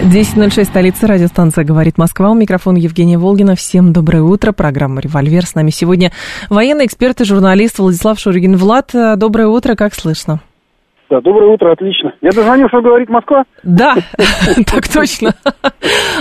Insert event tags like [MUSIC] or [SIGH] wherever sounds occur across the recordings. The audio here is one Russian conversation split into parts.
10.06, столица, радиостанция «Говорит Москва». У микрофона Евгения Волгина. Всем доброе утро. Программа «Револьвер». С нами сегодня военный эксперт и журналист Владислав Шуригин. Влад, доброе утро, как слышно? Да, доброе утро, отлично. Я дозвонил, что говорит Москва? Да, [LAUGHS] так точно.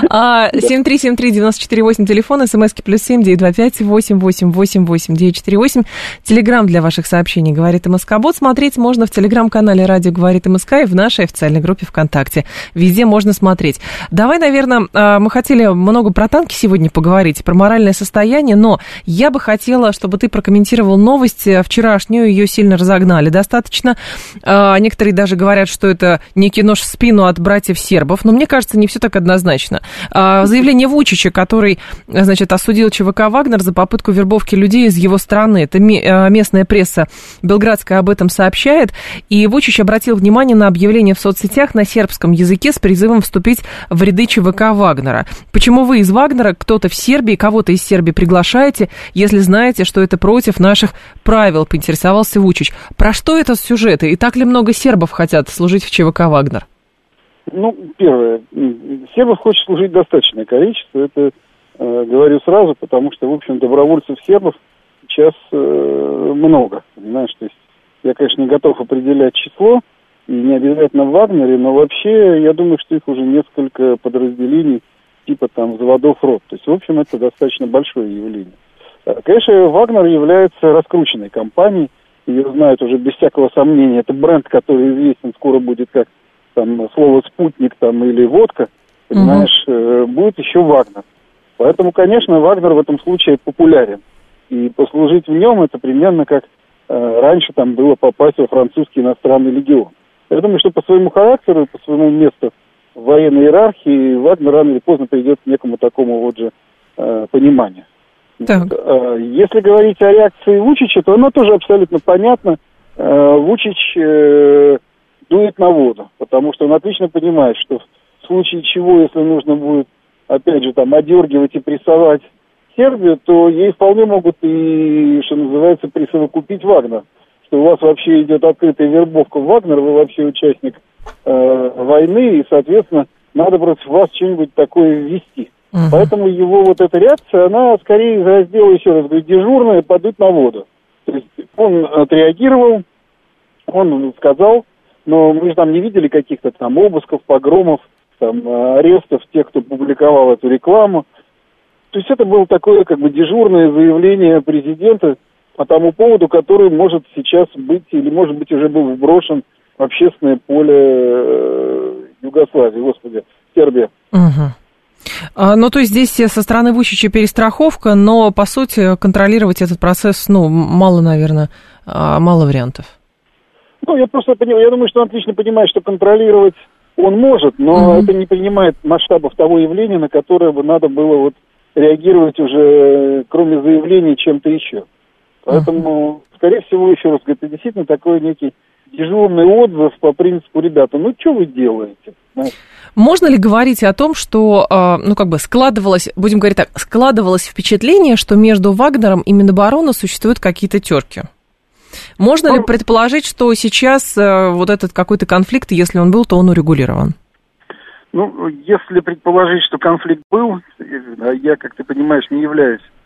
7373948, телефон, смски плюс семь, девять два пять, восемь, восемь, восемь, восемь, девять четыре восемь. Телеграмм для ваших сообщений «Говорит МСК-бот». Смотреть можно в телеграм-канале «Радио говорит МСК» и в нашей официальной группе ВКонтакте. Везде можно смотреть. Давай, наверное, а, мы хотели много про танки сегодня поговорить, про моральное состояние, но я бы хотела, чтобы ты прокомментировал новость вчерашнюю, ее сильно разогнали. Достаточно а, некоторые даже говорят, что это некий нож в спину от братьев сербов, но мне кажется, не все так однозначно. А, заявление Вучича, который, значит, осудил ЧВК «Вагнер» за попытку вербовки людей из его страны. Это а, местная пресса белградская об этом сообщает. И Вучич обратил внимание на объявление в соцсетях на сербском языке с призывом вступить в ряды ЧВК «Вагнера». Почему вы из «Вагнера», кто-то в Сербии, кого-то из Сербии приглашаете, если знаете, что это против наших правил, поинтересовался Вучич. Про что это сюжеты? И так ли много много сербов хотят служить в ЧВК «Вагнер»? Ну, первое, сербов хочет служить достаточное количество, это э, говорю сразу, потому что, в общем, добровольцев сербов сейчас э, много, понимаешь, то есть я, конечно, не готов определять число, и не обязательно в Вагнере, но вообще я думаю, что их уже несколько подразделений типа там заводов рот. То есть, в общем, это достаточно большое явление. Э, конечно, Вагнер является раскрученной компанией, ее знают уже без всякого сомнения. Это бренд, который известен, скоро будет как там слово спутник там или водка, понимаешь, угу. будет еще Вагнер. Поэтому, конечно, Вагнер в этом случае популярен. И послужить в нем это примерно как э, раньше там было попасть во французский иностранный легион. Я думаю, что по своему характеру, по своему месту в военной иерархии Вагнер рано или поздно придет к некому такому вот же э, пониманию. Так. Э, если говорить о реакции Вучича, то она тоже абсолютно понятна. Э, Вучич э, дует на воду, потому что он отлично понимает, что в случае чего, если нужно будет, опять же, там, одергивать и прессовать Сербию, то ей вполне могут и, что называется, присовокупить Вагнер. Что у вас вообще идет открытая вербовка в Вагнер, вы вообще участник э, войны, и, соответственно, надо против вас что-нибудь такое ввести. Угу. Поэтому его вот эта реакция, она скорее сделала, еще раз говорю, дежурная, подуть на воду. То есть он отреагировал, он сказал, но мы же там не видели каких-то там обысков, погромов, там, арестов тех, кто публиковал эту рекламу. То есть это было такое как бы дежурное заявление президента по тому поводу, который может сейчас быть или может быть уже был вброшен в общественное поле э, Югославии, господи, Сербия. Угу. А, ну, то есть здесь со стороны Вучича перестраховка, но, по сути, контролировать этот процесс, ну, мало, наверное, а, мало вариантов. Ну, я просто понимаю, я думаю, что он отлично понимает, что контролировать он может, но mm-hmm. это не принимает масштабов того явления, на которое бы надо было вот реагировать уже, кроме заявлений, чем-то еще. Поэтому, mm-hmm. скорее всего, еще раз говорю, это действительно такой некий дежурный отзыв по принципу, ребята, ну что вы делаете? Можно ли говорить о том, что, а, ну, как бы складывалось, будем говорить так, складывалось впечатление, что между Вагнером и Минобороны существуют какие-то терки? Можно ну, ли предположить, что сейчас э, вот этот какой-то конфликт, если он был, то он урегулирован? Ну, если предположить, что конфликт был, э, я, как ты понимаешь, не являюсь э,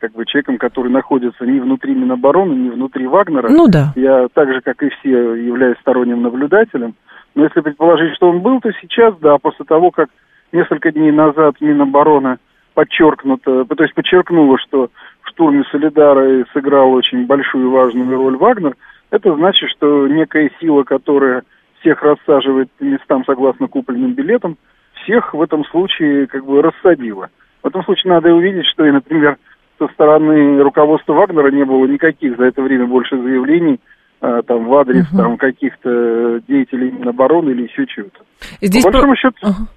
как бы человеком, который находится ни внутри Минобороны, ни внутри Вагнера. Ну да. Я так же, как и все, являюсь сторонним наблюдателем. Но если предположить, что он был, то сейчас, да, после того, как несколько дней назад Минобороны подчеркнуто, то есть подчеркнуло, что в штурме Солидара сыграл очень большую и важную роль Вагнер, это значит, что некая сила, которая всех рассаживает по местам согласно купленным билетам, всех в этом случае как бы рассадила. В этом случае надо увидеть, что и, например, со стороны руководства Вагнера не было никаких за это время больше заявлений а, там в адрес угу. там каких-то деятелей Минобороны или еще чего-то. Здесь по большому про... счету, ага.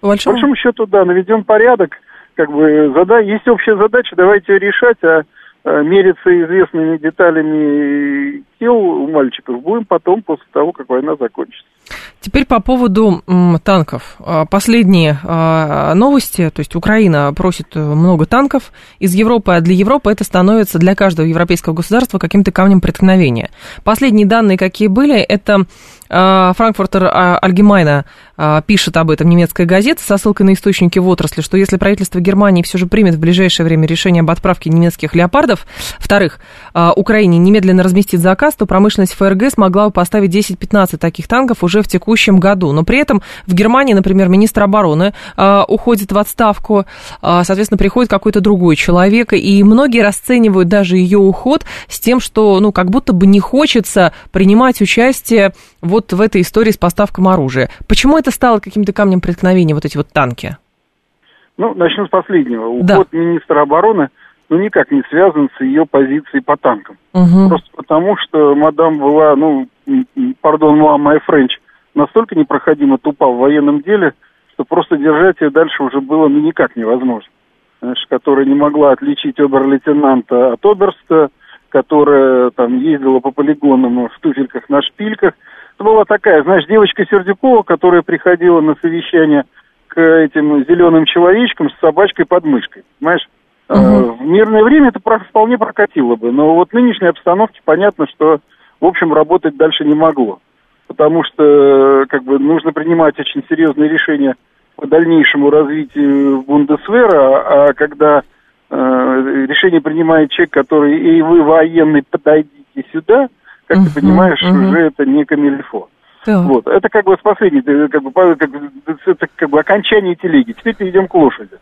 по большому... большому счету, да, наведен порядок, как бы зада... есть общая задача, давайте ее решать, а э, мериться известными деталями тел у мальчиков будем потом, после того, как война закончится. Теперь по поводу танков. А, последние а, новости, то есть Украина просит много танков из Европы, а для Европы это становится для каждого европейского государства каким-то камнем преткновения. Последние данные, какие были, это Франкфуртер Альгемайна пишет об этом немецкая газета со ссылкой на источники в отрасли, что если правительство Германии все же примет в ближайшее время решение об отправке немецких леопардов, вторых, Украине немедленно разместит заказ, то промышленность ФРГ смогла бы поставить 10-15 таких танков уже в текущем году. Но при этом в Германии, например, министр обороны уходит в отставку, соответственно, приходит какой-то другой человек, и многие расценивают даже ее уход с тем, что, ну, как будто бы не хочется принимать участие вот в этой истории с поставкой оружия. Почему это стало каким-то камнем преткновения, вот эти вот танки? Ну, начну с последнего. Уход да. министра обороны ну, никак не связан с ее позицией по танкам. Угу. Просто потому, что мадам была, ну, пардон, мама Френч, настолько непроходимо тупа в военном деле, что просто держать ее дальше уже было ну, никак невозможно. Знаешь, которая не могла отличить обер-лейтенанта от оберста, которая там ездила по полигонам в туфельках на шпильках. Это была такая, знаешь, девочка Сердюкова, которая приходила на совещание к этим зеленым человечкам с собачкой под мышкой. Понимаешь? Угу. В мирное время это вполне прокатило бы, но вот в нынешней обстановке понятно, что, в общем, работать дальше не могло. Потому что как бы нужно принимать очень серьезные решения по дальнейшему развитию Бундесвера, а когда э, решение принимает человек, который, и вы военный, подойдите сюда, как ты понимаешь, уже это не камильфо. Вот. Это как бы с последней, как бы, как, это как бы окончание телеги. Теперь перейдем к лошади.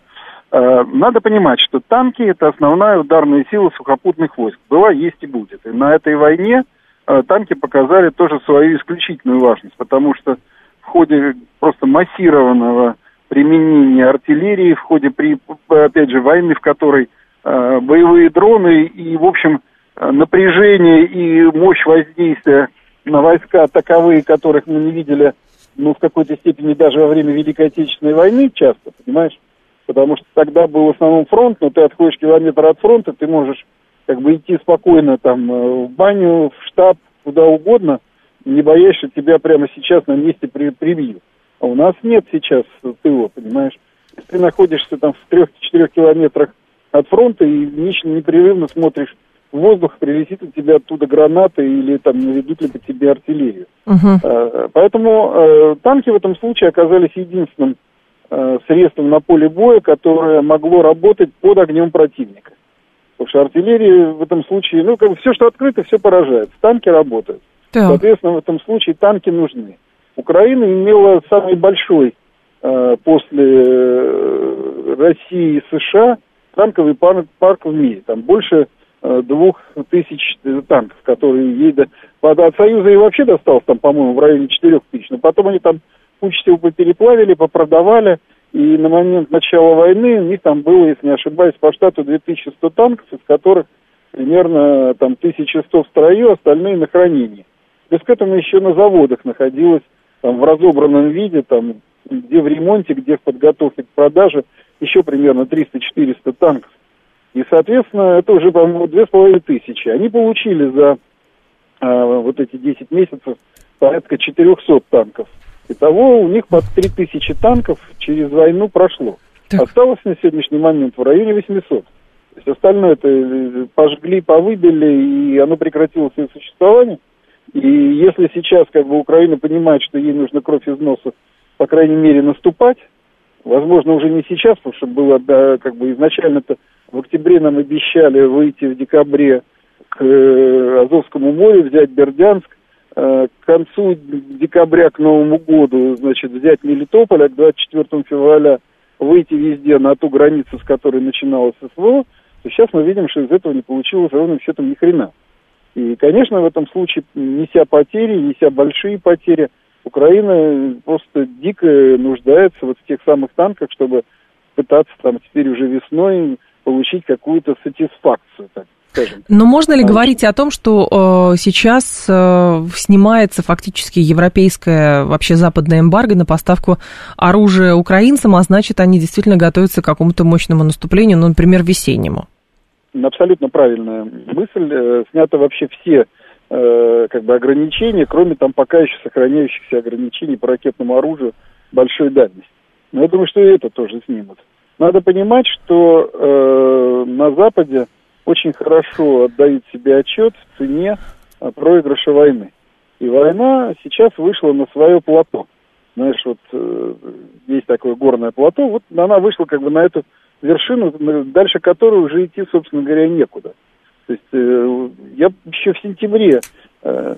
Э, надо понимать, что танки – это основная ударная сила сухопутных войск. Была, есть и будет. И на этой войне э, танки показали тоже свою исключительную важность, потому что в ходе просто массированного применения артиллерии, в ходе, при, опять же, войны, в которой э, боевые дроны и, в общем, напряжение и мощь воздействия на войска таковые, которых мы не видели, ну, в какой-то степени даже во время Великой Отечественной войны часто, понимаешь? потому что тогда был в основном фронт, но ты отходишь километр от фронта, ты можешь как бы идти спокойно там э, в баню, в штаб, куда угодно, не боясь, что тебя прямо сейчас на месте при, прибьют. А у нас нет сейчас ТО, понимаешь? Ты находишься там в трех-четырех километрах от фронта и непрерывно смотришь в воздух, прилетит у тебя оттуда граната или там наведут ли по тебе артиллерию. Uh-huh. Поэтому э, танки в этом случае оказались единственным Э, средством на поле боя, которое могло работать под огнем противника. Потому что артиллерия в этом случае, ну, как бы все, что открыто, все поражает. Танки работают. Так. Соответственно, в этом случае танки нужны. Украина имела самый большой э, после России и США танковый парк, парк в мире. Там больше двух тысяч танков, которые ездят. От Союза и вообще досталось там, по-моему, в районе четырех тысяч. Но потом они там кучу всего попереплавили, попродавали, и на момент начала войны у них там было, если не ошибаюсь, по штату 2100 танков, из которых примерно там 1100 в строю, остальные на хранении. Плюс к этому еще на заводах находилось там в разобранном виде, там где в ремонте, где в подготовке к продаже, еще примерно 300-400 танков. И, соответственно, это уже, по-моему, две с половиной тысячи. Они получили за э, вот эти 10 месяцев порядка 400 танков. Итого у них под 3000 танков через войну прошло. Так. Осталось на сегодняшний момент в районе 800. То есть остальное это э, пожгли, повыбили, и оно прекратило свое существование. И если сейчас как бы Украина понимает, что ей нужно кровь из носа, по крайней мере, наступать, возможно, уже не сейчас, потому что было, да, как бы изначально-то в октябре нам обещали выйти в декабре к э, Азовскому морю, взять Бердянск, Э, к концу декабря, к Новому году, значит, взять Мелитополь, а к 24 февраля выйти везде на ту границу, с которой начиналось СВО, то сейчас мы видим, что из этого не получилось ровно все там ни хрена. И, конечно, в этом случае, неся потери, неся большие потери, Украина просто дико нуждается вот в тех самых танках, чтобы пытаться там теперь уже весной получить какую-то сатисфакцию, так скажем. Но можно ли а, говорить о том, что э, сейчас э, снимается фактически европейская, вообще западная эмбарго на поставку оружия украинцам, а значит, они действительно готовятся к какому-то мощному наступлению, ну, например, весеннему? абсолютно правильная мысль. Э, снято вообще все э, как бы ограничения, кроме там пока еще сохраняющихся ограничений по ракетному оружию большой дальности. Но я думаю, что и это тоже снимут. Надо понимать, что э, на Западе очень хорошо отдают себе отчет в цене э, проигрыша войны. И война сейчас вышла на свое плато. Знаешь, вот э, есть такое горное плато, вот она вышла как бы на эту вершину, дальше которой уже идти, собственно говоря, некуда. То есть э, я еще в сентябре э,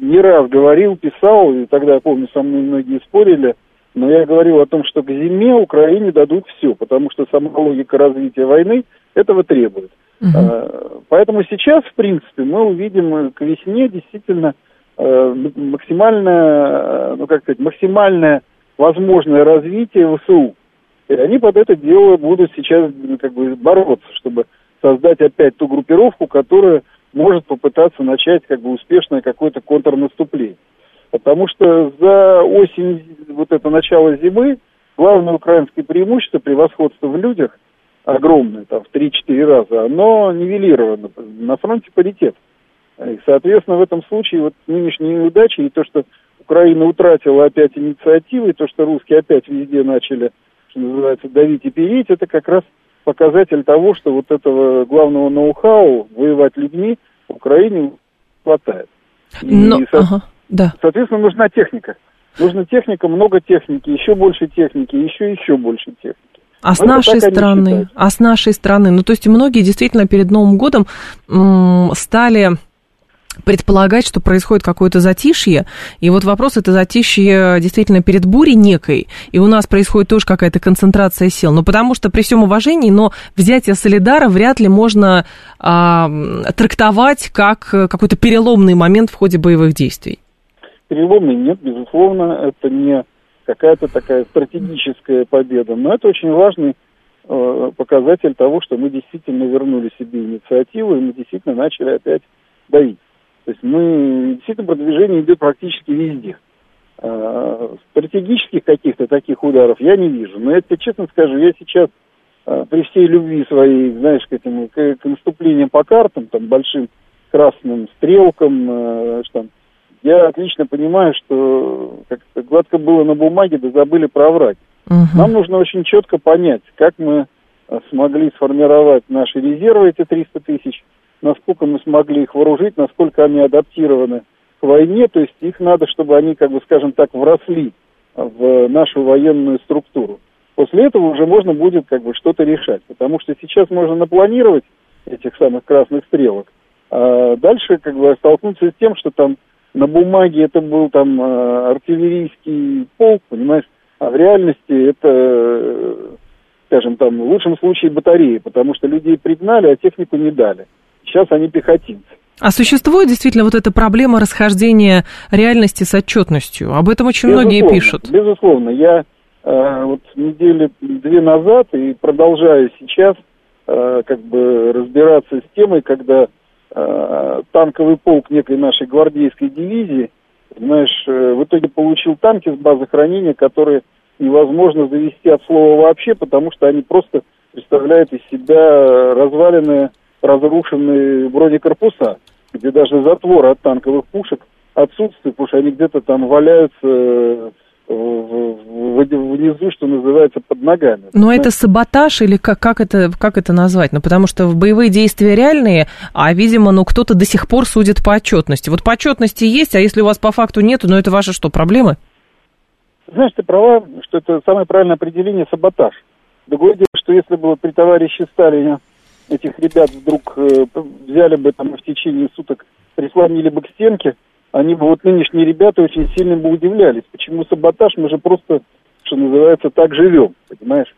не раз говорил, писал, и тогда, я помню, со мной многие спорили, но я говорил о том, что к зиме Украине дадут все, потому что сама логика развития войны этого требует. Угу. Поэтому сейчас, в принципе, мы увидим к весне действительно э, максимальное, ну как сказать, максимальное возможное развитие ВСУ. И они под это дело будут сейчас как бы бороться, чтобы создать опять ту группировку, которая может попытаться начать как бы успешное какое-то контрнаступление. Потому что за осень, вот это начало зимы, главное украинское преимущество, превосходство в людях, огромное, там, в 3-4 раза, оно нивелировано. На фронте паритет. И, соответственно, в этом случае вот нынешние неудачи и то, что Украина утратила опять инициативы, и то, что русские опять везде начали, что называется, давить и переть, это как раз показатель того, что вот этого главного ноу-хау воевать людьми в Украине хватает. Но, и, ага. Да. Соответственно, нужна техника. Нужна техника, много техники, еще больше техники, еще еще больше техники. А с нашей стороны, а с нашей стороны, ну то есть многие действительно перед Новым годом м- стали предполагать, что происходит какое-то затишье, и вот вопрос это затишье действительно перед бурей некой, и у нас происходит тоже какая-то концентрация сил, но потому что при всем уважении, но взятие Солидара вряд ли можно а, трактовать как какой-то переломный момент в ходе боевых действий переломный нет, безусловно, это не какая-то такая стратегическая победа, но это очень важный э, показатель того, что мы действительно вернули себе инициативу, и мы действительно начали опять давить. То есть мы действительно продвижение идет практически везде. Э, стратегических каких-то таких ударов я не вижу. Но я тебе честно скажу, я сейчас э, при всей любви своей, знаешь, к этим к, к наступлениям по картам, там большим красным стрелкам, э, там, я отлично понимаю, что как гладко было на бумаге, да забыли проврать. Угу. Нам нужно очень четко понять, как мы э, смогли сформировать наши резервы, эти 300 тысяч, насколько мы смогли их вооружить, насколько они адаптированы к войне, то есть их надо, чтобы они, как бы, скажем так, вросли в нашу военную структуру. После этого уже можно будет как бы что-то решать, потому что сейчас можно напланировать этих самых красных стрелок, а дальше как бы столкнуться с тем, что там на бумаге это был там э, артиллерийский полк, понимаешь, а в реальности это, э, скажем там, в лучшем случае батареи, потому что людей пригнали, а технику не дали. Сейчас они пехотинцы. А существует действительно вот эта проблема расхождения реальности с отчетностью? Об этом очень безусловно, многие пишут. Безусловно. Я э, вот недели две назад и продолжаю сейчас э, как бы разбираться с темой, когда Э, танковый полк некой нашей гвардейской дивизии, знаешь, э, в итоге получил танки с базы хранения, которые невозможно завести от слова вообще, потому что они просто представляют из себя разваленные, разрушенные бронекорпуса, где даже затворы от танковых пушек отсутствуют, потому что они где-то там валяются э, внизу, что называется, под ногами. Но это саботаж или как, как, это, как это назвать? Ну, потому что в боевые действия реальные, а, видимо, ну, кто-то до сих пор судит по отчетности. Вот по отчетности есть, а если у вас по факту нету, ну, это ваши что, проблемы? Знаешь, ты права, что это самое правильное определение – саботаж. Другое дело, что если бы при товарище Сталине этих ребят вдруг э, взяли бы там в течение суток, прислонили бы к стенке – они бы, вот нынешние ребята очень сильно бы удивлялись. Почему саботаж? Мы же просто, что называется, так живем, понимаешь?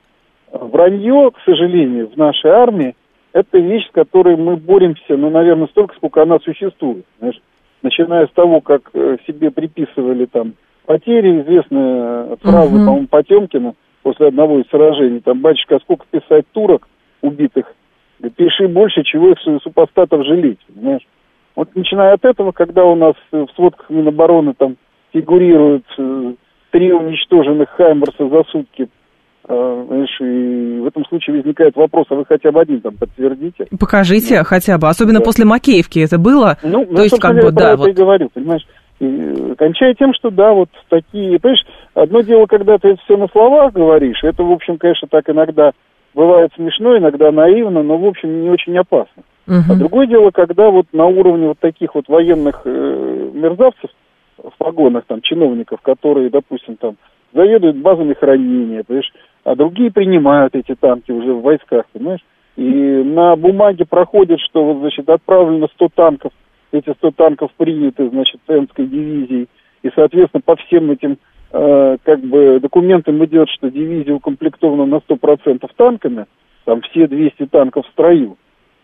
Вранье, к сожалению, в нашей армии, это вещь, с которой мы боремся, ну, наверное, столько, сколько она существует. Знаешь? Начиная с того, как э, себе приписывали там потери, известная фраза, uh-huh. по-моему, Потемкина после одного из сражений, там, батюшка, а сколько писать турок убитых, пиши больше, чего их супостатов жалеть, понимаешь? Вот начиная от этого, когда у нас в сводках Минобороны там фигурируют э, три уничтоженных Хаймерса за сутки, А, знаешь, и в этом случае возникает вопрос, а вы хотя бы один там подтвердите. Покажите да. хотя бы, особенно да. после Макеевки это было. Ну, То ну, есть, как бы, я да, вот... и говорю, понимаешь. И, кончая тем, что да, вот такие, понимаешь, одно дело, когда ты это все на словах говоришь, это, в общем, конечно, так иногда бывает смешно, иногда наивно, но, в общем, не очень опасно. Uh-huh. А другое дело, когда вот на уровне вот таких вот военных э, мерзавцев в погонах, там, чиновников, которые, допустим, там, заведуют базами хранения, понимаешь, а другие принимают эти танки уже в войсках, понимаешь? И на бумаге проходит, что вот, значит, отправлено 100 танков, эти 100 танков приняты, значит, Энской дивизией, и, соответственно, по всем этим э, как бы документам идет, что дивизия укомплектована на 100% танками, там все 200 танков в строю.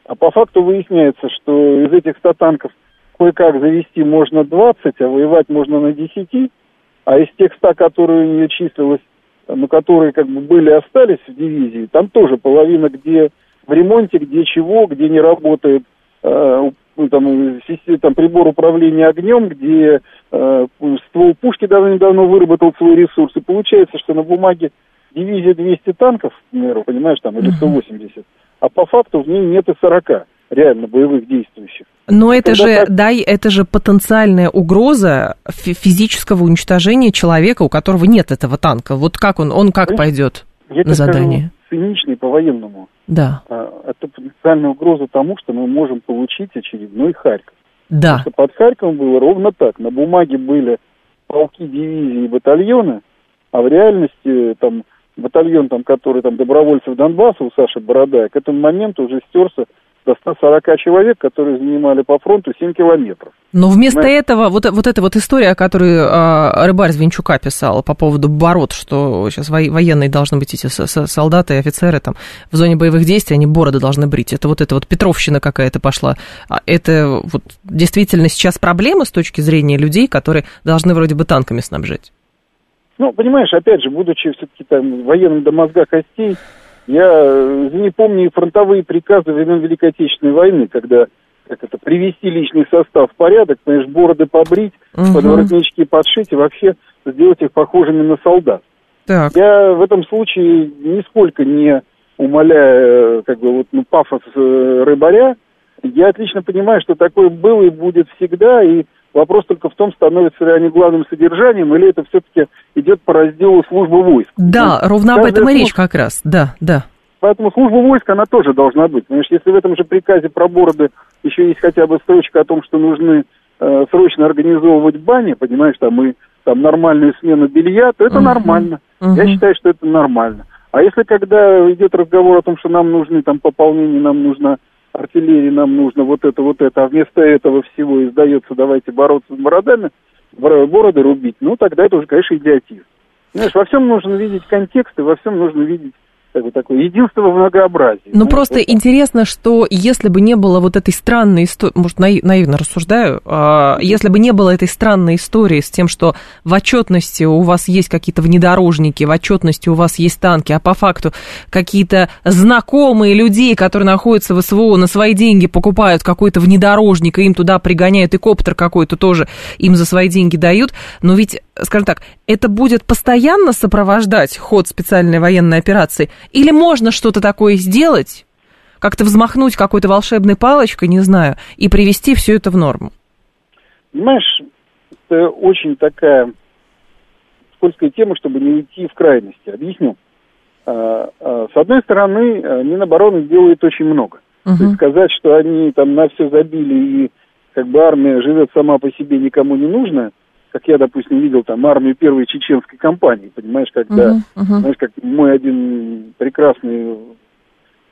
А по факту выясняется, что из этих 100 танков кое-как завести можно 20, а воевать можно на 10, а из тех 100, которые у нее числилось ну, которые как бы были, остались в дивизии, там тоже половина, где в ремонте, где чего, где не работает э, ну, там, там прибор управления огнем, где э, ствол пушки давно-давно выработал свой ресурс. И получается, что на бумаге дивизия 200 танков, к примеру, понимаешь, там, или 180, а по факту в ней нет и 40 реально боевых действующих. Но это Когда же, так... да, это же потенциальная угроза физического уничтожения человека, у которого нет этого танка. Вот как он, он как пойдет я на задание? Скажу, циничный по-военному. Да. А, это потенциальная угроза тому, что мы можем получить очередной Харьков. Да. Потому что под Харьковом было ровно так. На бумаге были полки, дивизии, батальоны, а в реальности там батальон, там, который там добровольцев Донбасса у Саши Бородая, к этому моменту уже стерся до 140 человек, которые занимали по фронту 7 километров. Но вместо Знаете? этого, вот, вот эта вот история, которую э, рыбарь Звенчука писал по поводу бород, что сейчас военные должны быть эти солдаты и офицеры там в зоне боевых действий, они бороды должны брить. Это вот эта вот Петровщина какая-то пошла. А это вот действительно сейчас проблема с точки зрения людей, которые должны вроде бы танками снабжать? Ну, понимаешь, опять же, будучи все-таки там военным до мозга костей, я э, не помню фронтовые приказы времен Великой Отечественной войны, когда как это, привести личный состав в порядок, понимаешь, бороды побрить, угу. подворотнички подшить и вообще сделать их похожими на солдат. Так. Я в этом случае нисколько не умоляя как бы, вот, ну, пафос э, рыбаря, я отлично понимаю, что такое было и будет всегда, и вопрос только в том, становится ли они главным содержанием, или это все-таки идет по разделу службы войск. Да, ну, ровно об этом и речь как раз, да, да. Поэтому служба войск, она тоже должна быть. Потому что если в этом же приказе про бороды еще есть хотя бы строчка о том, что нужны э, срочно организовывать бани, понимаешь, там и там нормальную смену белья, то это uh-huh. нормально. Uh-huh. Я считаю, что это нормально. А если когда идет разговор о том, что нам нужны там пополнения, нам нужна артиллерия, нам нужно вот это, вот это, а вместо этого всего издается, давайте бороться с бородами, бороды рубить, ну тогда это уже, конечно, идиотизм. Знаешь, во всем нужно видеть контекст, и во всем нужно видеть как бы такое единство в многообразии. Ну, просто это... интересно, что если бы не было вот этой странной истории, может, наив, наивно рассуждаю, а, если бы не было этой странной истории с тем, что в отчетности у вас есть какие-то внедорожники, в отчетности у вас есть танки, а по факту какие-то знакомые людей, которые находятся в СВО, на свои деньги покупают какой-то внедорожник, и им туда пригоняют и коптер какой-то тоже им за свои деньги дают, но ведь, скажем так, это будет постоянно сопровождать ход специальной военной операции, или можно что-то такое сделать, как-то взмахнуть какой-то волшебной палочкой, не знаю, и привести все это в норму? Понимаешь, это очень такая скользкая тема, чтобы не уйти в крайности. Объясню. А, а, с одной стороны, а, Минобороны делает очень много. Uh-huh. То есть сказать, что они там на все забили и как бы армия живет сама по себе никому не нужно – как я, допустим, видел там армию первой чеченской компании, понимаешь, когда, uh-huh, uh-huh. знаешь, как мой один прекрасный,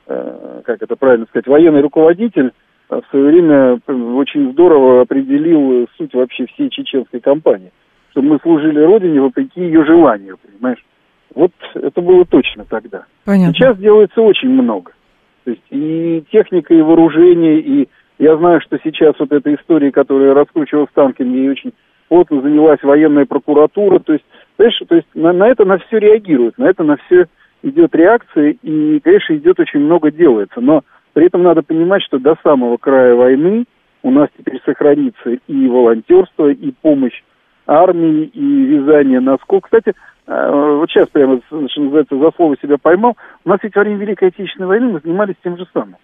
э, как это правильно сказать, военный руководитель э, в свое время очень здорово определил суть вообще всей чеченской кампании, что мы служили Родине вопреки ее желанию, понимаешь. Вот это было точно тогда. Понятно. Сейчас делается очень много. То есть и техника, и вооружение, и я знаю, что сейчас вот эта история, которая раскручивалась танками, ей очень плотно занялась военная прокуратура, то есть, понимаешь, то есть на, на это на все реагируют, на это на все идет реакция, и, конечно, идет очень много делается, но при этом надо понимать, что до самого края войны у нас теперь сохранится и волонтерство, и помощь армии и вязания носков. Кстати, э, вот сейчас прямо, что называется, за слово себя поймал, у нас ведь во время Великой Отечественной войны мы занимались тем же самым.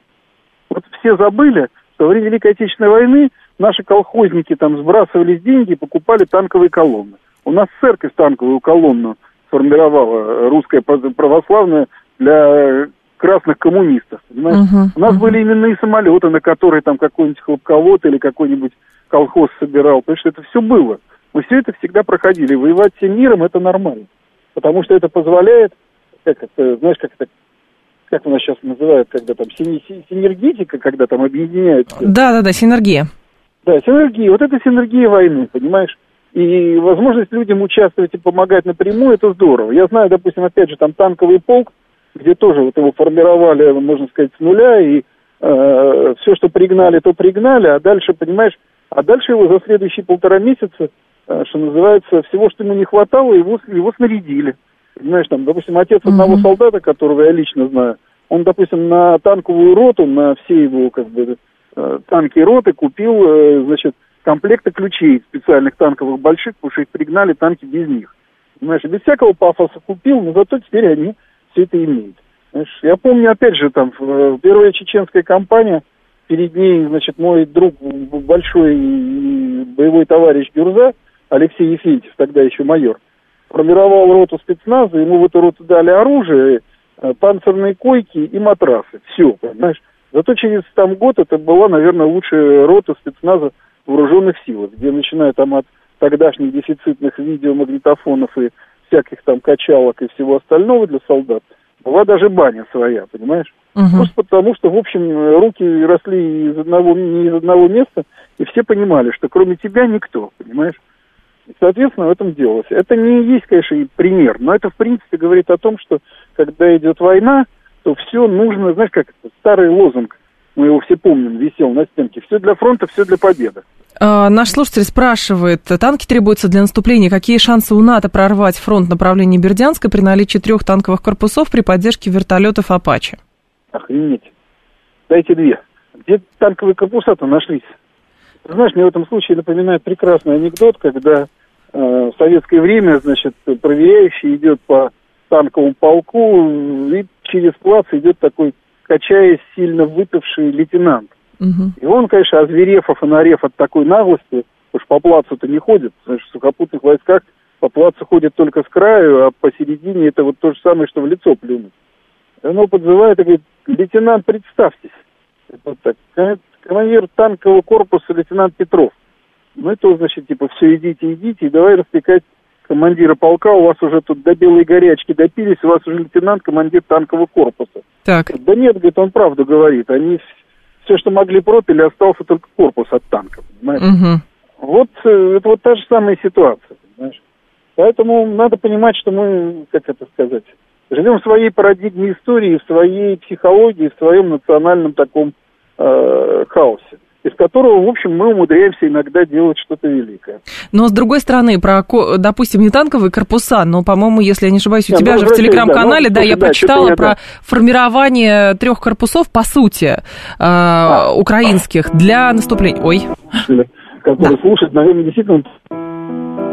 Вот все забыли, что во время Великой Отечественной войны наши колхозники там сбрасывались деньги и покупали танковые колонны. У нас церковь танковую колонну сформировала русская православная для красных коммунистов, понимаешь? Uh-huh, У нас uh-huh. были именные самолеты, на которые там какой-нибудь хлопковод или какой-нибудь колхоз собирал, потому что это все было. Мы все это всегда проходили. Воевать всем миром это нормально. Потому что это позволяет, как это, знаешь, как это, как у нас сейчас называют, когда там синергетика, когда там объединяются. Да, да, да, синергия. Да, синергия. Вот это синергия войны, понимаешь? И возможность людям участвовать и помогать напрямую, это здорово. Я знаю, допустим, опять же, там танковый полк, где тоже вот его формировали, можно сказать, с нуля, и э, все, что пригнали, то пригнали, а дальше, понимаешь, а дальше его за следующие полтора месяца, э, что называется, всего, что ему не хватало, его, его снарядили. Понимаешь, там, допустим, отец mm-hmm. одного солдата, которого я лично знаю, он, допустим, на танковую роту, на все его, как бы, танки роты купил, э, значит, комплекта ключей специальных танковых больших, потому что их пригнали танки без них. Понимаешь, без всякого пафоса купил, но зато теперь они все это имеют. Знаешь, я помню, опять же, там, первая чеченская компания, перед ней, значит, мой друг, большой боевой товарищ Гюрза, Алексей Ефентьев, тогда еще майор, формировал роту спецназа, ему в эту роту дали оружие, э, панцирные койки и матрасы. Все, понимаешь? Зато через там год это была, наверное, лучшая рота спецназа вооруженных сил, где начиная там от тогдашних дефицитных видеомагнитофонов и всяких там качалок и всего остального для солдат, была даже баня своя, понимаешь? Угу. Просто потому, что, в общем, руки росли из одного, не из одного места, и все понимали, что кроме тебя никто, понимаешь? И, соответственно, в этом делалось. Это не есть, конечно, и пример, но это, в принципе, говорит о том, что когда идет война, то все нужно, знаешь, как старый лозунг, мы его все помним, висел на стенке, все для фронта, все для победы. А, наш слушатель спрашивает, танки требуются для наступления. Какие шансы у НАТО прорвать фронт направления Бердянска при наличии трех танковых корпусов при поддержке вертолетов «Апачи»? Охренеть. Дайте две. Где танковые корпуса-то нашлись? Ты знаешь, мне в этом случае напоминает прекрасный анекдот, когда э, в советское время, значит, проверяющий идет по танковому полку, и через плац идет такой, качаясь, сильно выпивший лейтенант. Угу. И он, конечно, озверев, офонарев от такой наглости, потому что по плацу-то не ходит, значит, в сухопутных войсках по плацу ходит только с краю, а посередине это вот то же самое, что в лицо плюнуть. И он его подзывает и говорит, лейтенант, представьтесь. Вот так. Командир танкового корпуса лейтенант Петров. Ну, это, значит, типа, все, идите, идите, и давай распекать командира полка, у вас уже тут до белой горячки допились, у вас уже лейтенант, командир танкового корпуса. Так. Да нет, говорит, он правду говорит, они все, что могли, пропили, остался только корпус от танка, понимаешь? Угу. Вот э, это вот та же самая ситуация, понимаешь? Поэтому надо понимать, что мы, как это сказать, живем в своей парадигме истории, в своей психологии, в своем национальном таком э, хаосе из которого, в общем, мы умудряемся иногда делать что-то великое. Но, с другой стороны, про, допустим, не танковые корпуса, но, по-моему, если я не ошибаюсь, у тебя ну, же в телеграм-канале, да, ну, да, я да, прочитала про да. формирование трех корпусов, по сути, э, а. украинских для наступления. Ой. Который да. слушает, наверное, действительно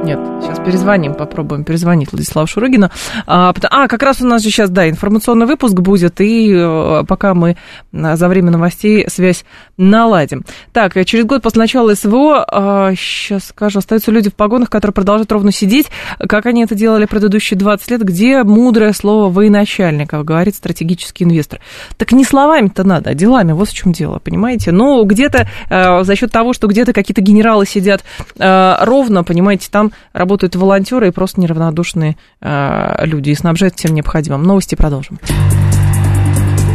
нет, сейчас перезвоним, попробуем перезвонить Владиславу Шурыгину. А, а, как раз у нас же сейчас, да, информационный выпуск будет, и э, пока мы за время новостей связь наладим. Так, э, через год после начала СВО, сейчас а, скажу, остаются люди в погонах, которые продолжают ровно сидеть, как они это делали предыдущие 20 лет, где мудрое слово военачальника, говорит стратегический инвестор. Так не словами-то надо, а делами, вот в чем дело, понимаете? Ну, где-то э, за счет того, что где-то какие-то генералы сидят ровно, понимаете, там работают волонтеры и просто неравнодушные э, люди и снабжают всем необходимым. Новости продолжим.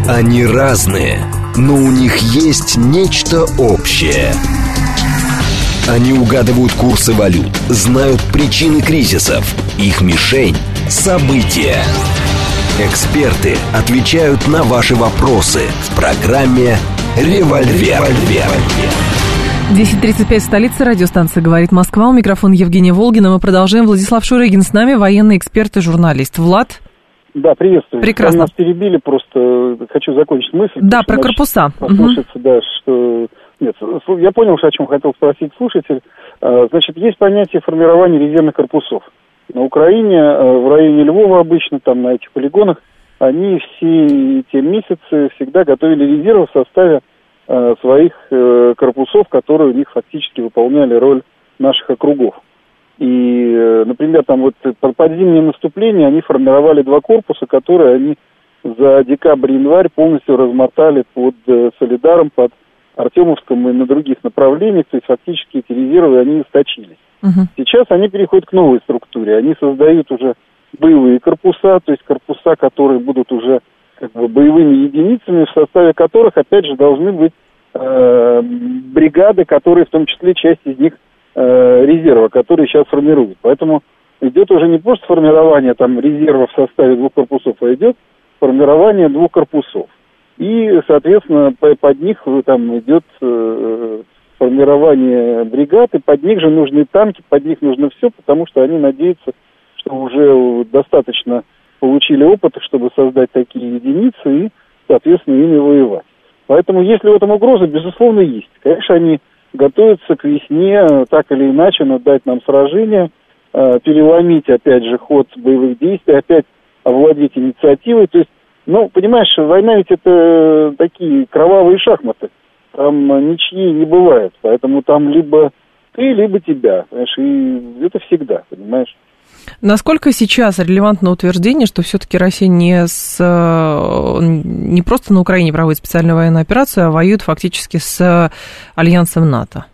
Они разные, но у них есть нечто общее. Они угадывают курсы валют, знают причины кризисов. Их мишень – события. Эксперты отвечают на ваши вопросы в программе «Револьвер». «Револьвер». 10.35 столица, радиостанция «Говорит Москва». У микрофона Евгения Волгина. Мы продолжаем. Владислав Шурыгин с нами, военный эксперт и журналист. Влад? Да, приветствую. Прекрасно. Нас перебили, просто хочу закончить мысль. Да, про корпуса. Послушаться, угу. да, что... Нет, я понял, что о чем хотел спросить слушатель. Э, значит, есть понятие формирования резервных корпусов. На Украине, э, в районе Львова обычно, там на этих полигонах, они все эти месяцы всегда готовили резервы в составе э, своих э, корпусов, которые у них фактически выполняли роль наших округов. И, э, например, там вот под зимнее наступление они формировали два корпуса, которые они за декабрь-январь полностью размотали под э, Солидаром, под Артемовском и на других направлениях, то есть фактически эти резервы, они источились. Угу. Сейчас они переходят к новой структуре, они создают уже боевые корпуса, то есть корпуса, которые будут уже как бы, боевыми единицами, в составе которых, опять же, должны быть э, бригады, которые в том числе часть из них э, резерва, которые сейчас формируют. Поэтому идет уже не просто формирование там резерва в составе двух корпусов, а идет формирование двух корпусов. И, соответственно, под них там идет э, формирование бригад, и под них же нужны танки, под них нужно все, потому что они надеются, что уже достаточно получили опыта, чтобы создать такие единицы и, соответственно, ими воевать. Поэтому, если в этом угроза, безусловно, есть. Конечно, они готовятся к весне, так или иначе, но дать нам сражение, э, переломить, опять же, ход боевых действий, опять овладеть инициативой. То есть, ну, понимаешь, война ведь это такие кровавые шахматы. Там ничьи не бывает. Поэтому там либо ты, либо тебя. Понимаешь, и это всегда, понимаешь. Насколько сейчас релевантно утверждение, что все-таки Россия не, с, не просто на Украине проводит специальную военную операцию, а воюет фактически с альянсом НАТО?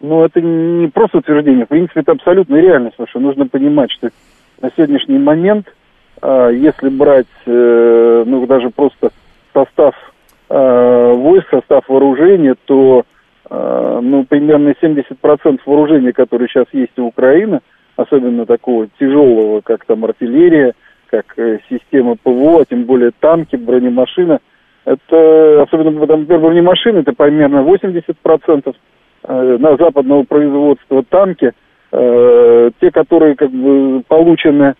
Ну, это не просто утверждение. В принципе, это абсолютная реальность, потому что нужно понимать, что на сегодняшний момент, а, если брать, э, ну, даже просто состав войск, состав вооружения, то, ну, примерно 70% вооружения, которое сейчас есть у Украины – особенно такого тяжелого, как там артиллерия, как э, система ПВО, а тем более танки, бронемашина. Это, особенно, там, бронемашины, это примерно 80% э, на западного производства танки, э, те, которые как бы получены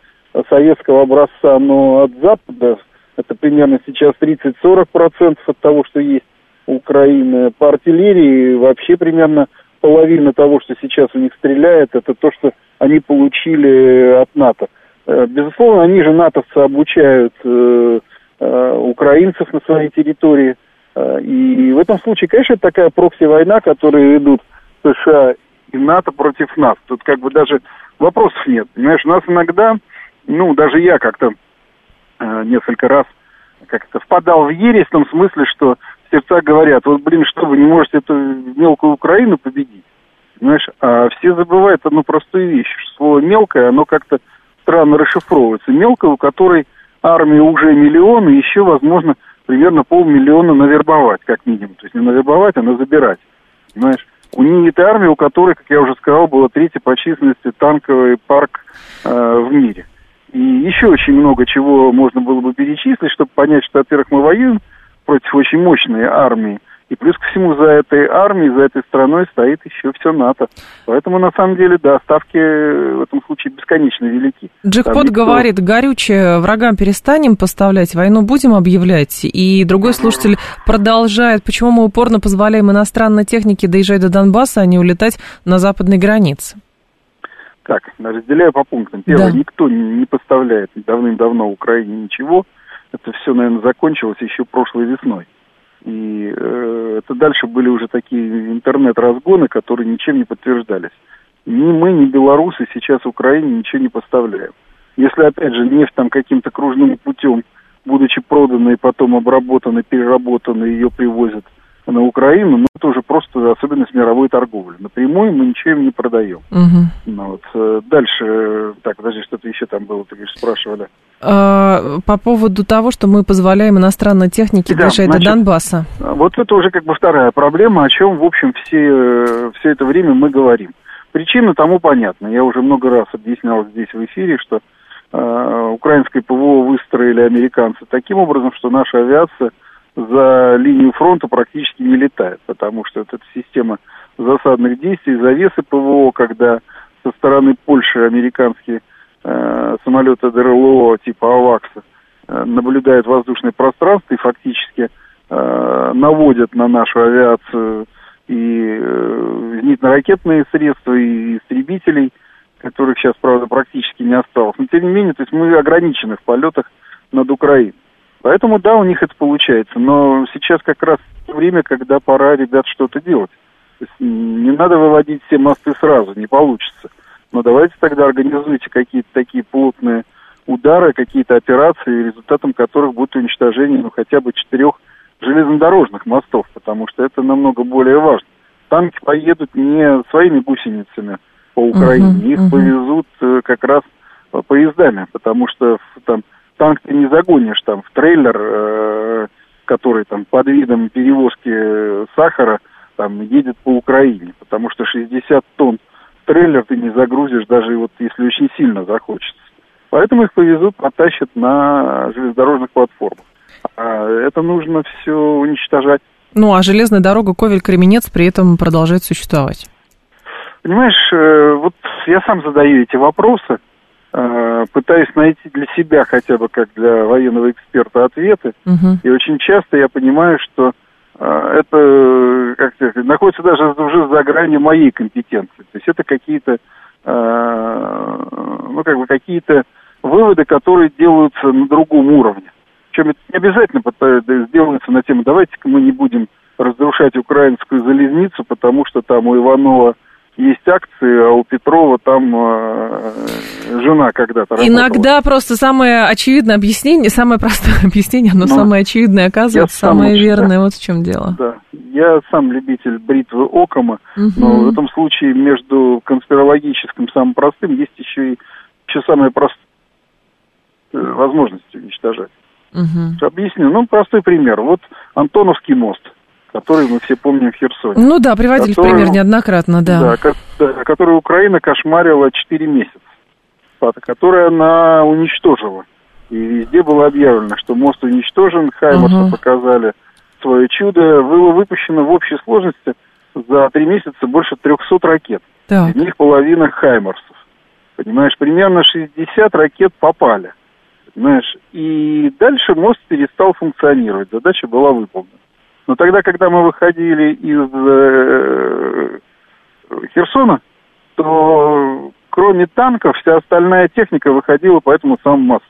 советского образца, но от Запада, это примерно сейчас 30-40% от того, что есть у Украины. По артиллерии вообще примерно половина того, что сейчас у них стреляет, это то, что они получили от НАТО. Э, безусловно, они же натовцы обучают э, э, украинцев на своей территории. И в этом случае, конечно, это такая прокси-война, которую идут США и НАТО против нас. Тут как бы даже вопросов нет. Понимаешь, нас иногда, ну, даже я как-то несколько раз как-то впадал в ересь в том смысле, что сердца говорят, вот, блин, что вы не можете эту мелкую Украину победить? Понимаешь, а все забывают одну простую вещь. Слово «мелкое», оно как-то странно расшифровывается. Мелкое, у которой армии уже миллион, и еще, возможно, примерно полмиллиона навербовать, как минимум. То есть не навербовать, а забирать. Понимаешь? У нее это армия, у которой, как я уже сказал, было третий по численности танковый парк э, в мире. И еще очень много чего можно было бы перечислить, чтобы понять, что, во-первых, мы воюем против очень мощной армии, и плюс ко всему за этой армией, за этой страной стоит еще все НАТО. Поэтому, на самом деле, да, ставки в этом случае бесконечно велики. Джекпот никто... говорит, горючее врагам перестанем поставлять, войну будем объявлять. И другой слушатель продолжает, почему мы упорно позволяем иностранной технике доезжать до Донбасса, а не улетать на западной границе. Так, разделяю по пунктам. Первое, да. никто не поставляет давным-давно Украине ничего. Это все, наверное, закончилось еще прошлой весной. И э, это дальше были уже такие интернет-разгоны, которые ничем не подтверждались. Ни мы, ни белорусы сейчас Украине ничего не поставляем. Если, опять же, нефть там каким-то кружным путем, будучи продана и потом обработана, переработана, ее привозят на Украину, ну, это уже просто особенность мировой торговли. Напрямую мы ничего им не продаем. Угу. Ну, вот. Э, дальше, так, подожди, что-то еще там было, ты говоришь, спрашивали. А, по поводу того, что мы позволяем иностранной технике да, доезжать до Донбасса. Вот это уже как бы вторая проблема, о чем, в общем, все, все это время мы говорим. Причина тому понятна. Я уже много раз объяснял здесь в эфире, что э, украинское ПВО выстроили американцы таким образом, что наша авиация – за линию фронта практически не летает, потому что это система засадных действий, завесы ПВО, когда со стороны Польши американские э, самолеты ДРЛО типа АВАКСа э, наблюдают воздушное пространство и фактически э, наводят на нашу авиацию и э, зенитно-ракетные средства и истребителей, которых сейчас, правда, практически не осталось. Но, тем не менее, то есть мы ограничены в полетах над Украиной. Поэтому, да, у них это получается. Но сейчас как раз время, когда пора, ребят, что-то делать. То есть не надо выводить все мосты сразу, не получится. Но давайте тогда организуйте какие-то такие плотные удары, какие-то операции, результатом которых будет уничтожение ну, хотя бы четырех железнодорожных мостов, потому что это намного более важно. Танки поедут не своими гусеницами по Украине, uh-huh, их uh-huh. повезут э, как раз поездами, потому что там танк ты не загонишь там в трейлер, э, который там под видом перевозки сахара там едет по Украине, потому что 60 тонн трейлер ты не загрузишь, даже вот если очень сильно захочется. Поэтому их повезут, потащат на железнодорожных платформах. А это нужно все уничтожать. Ну, а железная дорога Ковель-Кременец при этом продолжает существовать. Понимаешь, э, вот я сам задаю эти вопросы, э, пытаюсь найти для себя хотя бы как для военного эксперта ответы, угу. и очень часто я понимаю, что это как сказать, находится даже уже за гранью моей компетенции. То есть это какие-то, ну как бы какие-то выводы, которые делаются на другом уровне. Причем это не обязательно сделается на тему, давайте-ка мы не будем разрушать украинскую залезницу, потому что там у Иванова есть акции, а у Петрова там э, жена когда-то работала. Иногда просто самое очевидное объяснение, самое простое [LAUGHS] объяснение, но, но ну, самое очевидное оказывается самое верное. Да. Вот в чем дело. Да. Я сам любитель бритвы Окома, угу. но в этом случае между конспирологическим самым простым есть еще и еще самое простое Э, возможности уничтожать. Угу. Объясню. Ну, простой пример. Вот Антоновский мост, который мы все помним в Херсоне. Ну да, приводили который, пример неоднократно, да. Да, который Украина кошмарила 4 месяца, который она уничтожила. И везде было объявлено, что мост уничтожен, Хаймарсы угу. показали свое чудо. Было выпущено в общей сложности за три месяца больше 300 ракет. Так. Из них половина Хаймарсов. Понимаешь, примерно 60 ракет попали знаешь. И дальше мост перестал функционировать, задача была выполнена. Но тогда, когда мы выходили из э, Херсона, то кроме танков вся остальная техника выходила по этому самому мосту.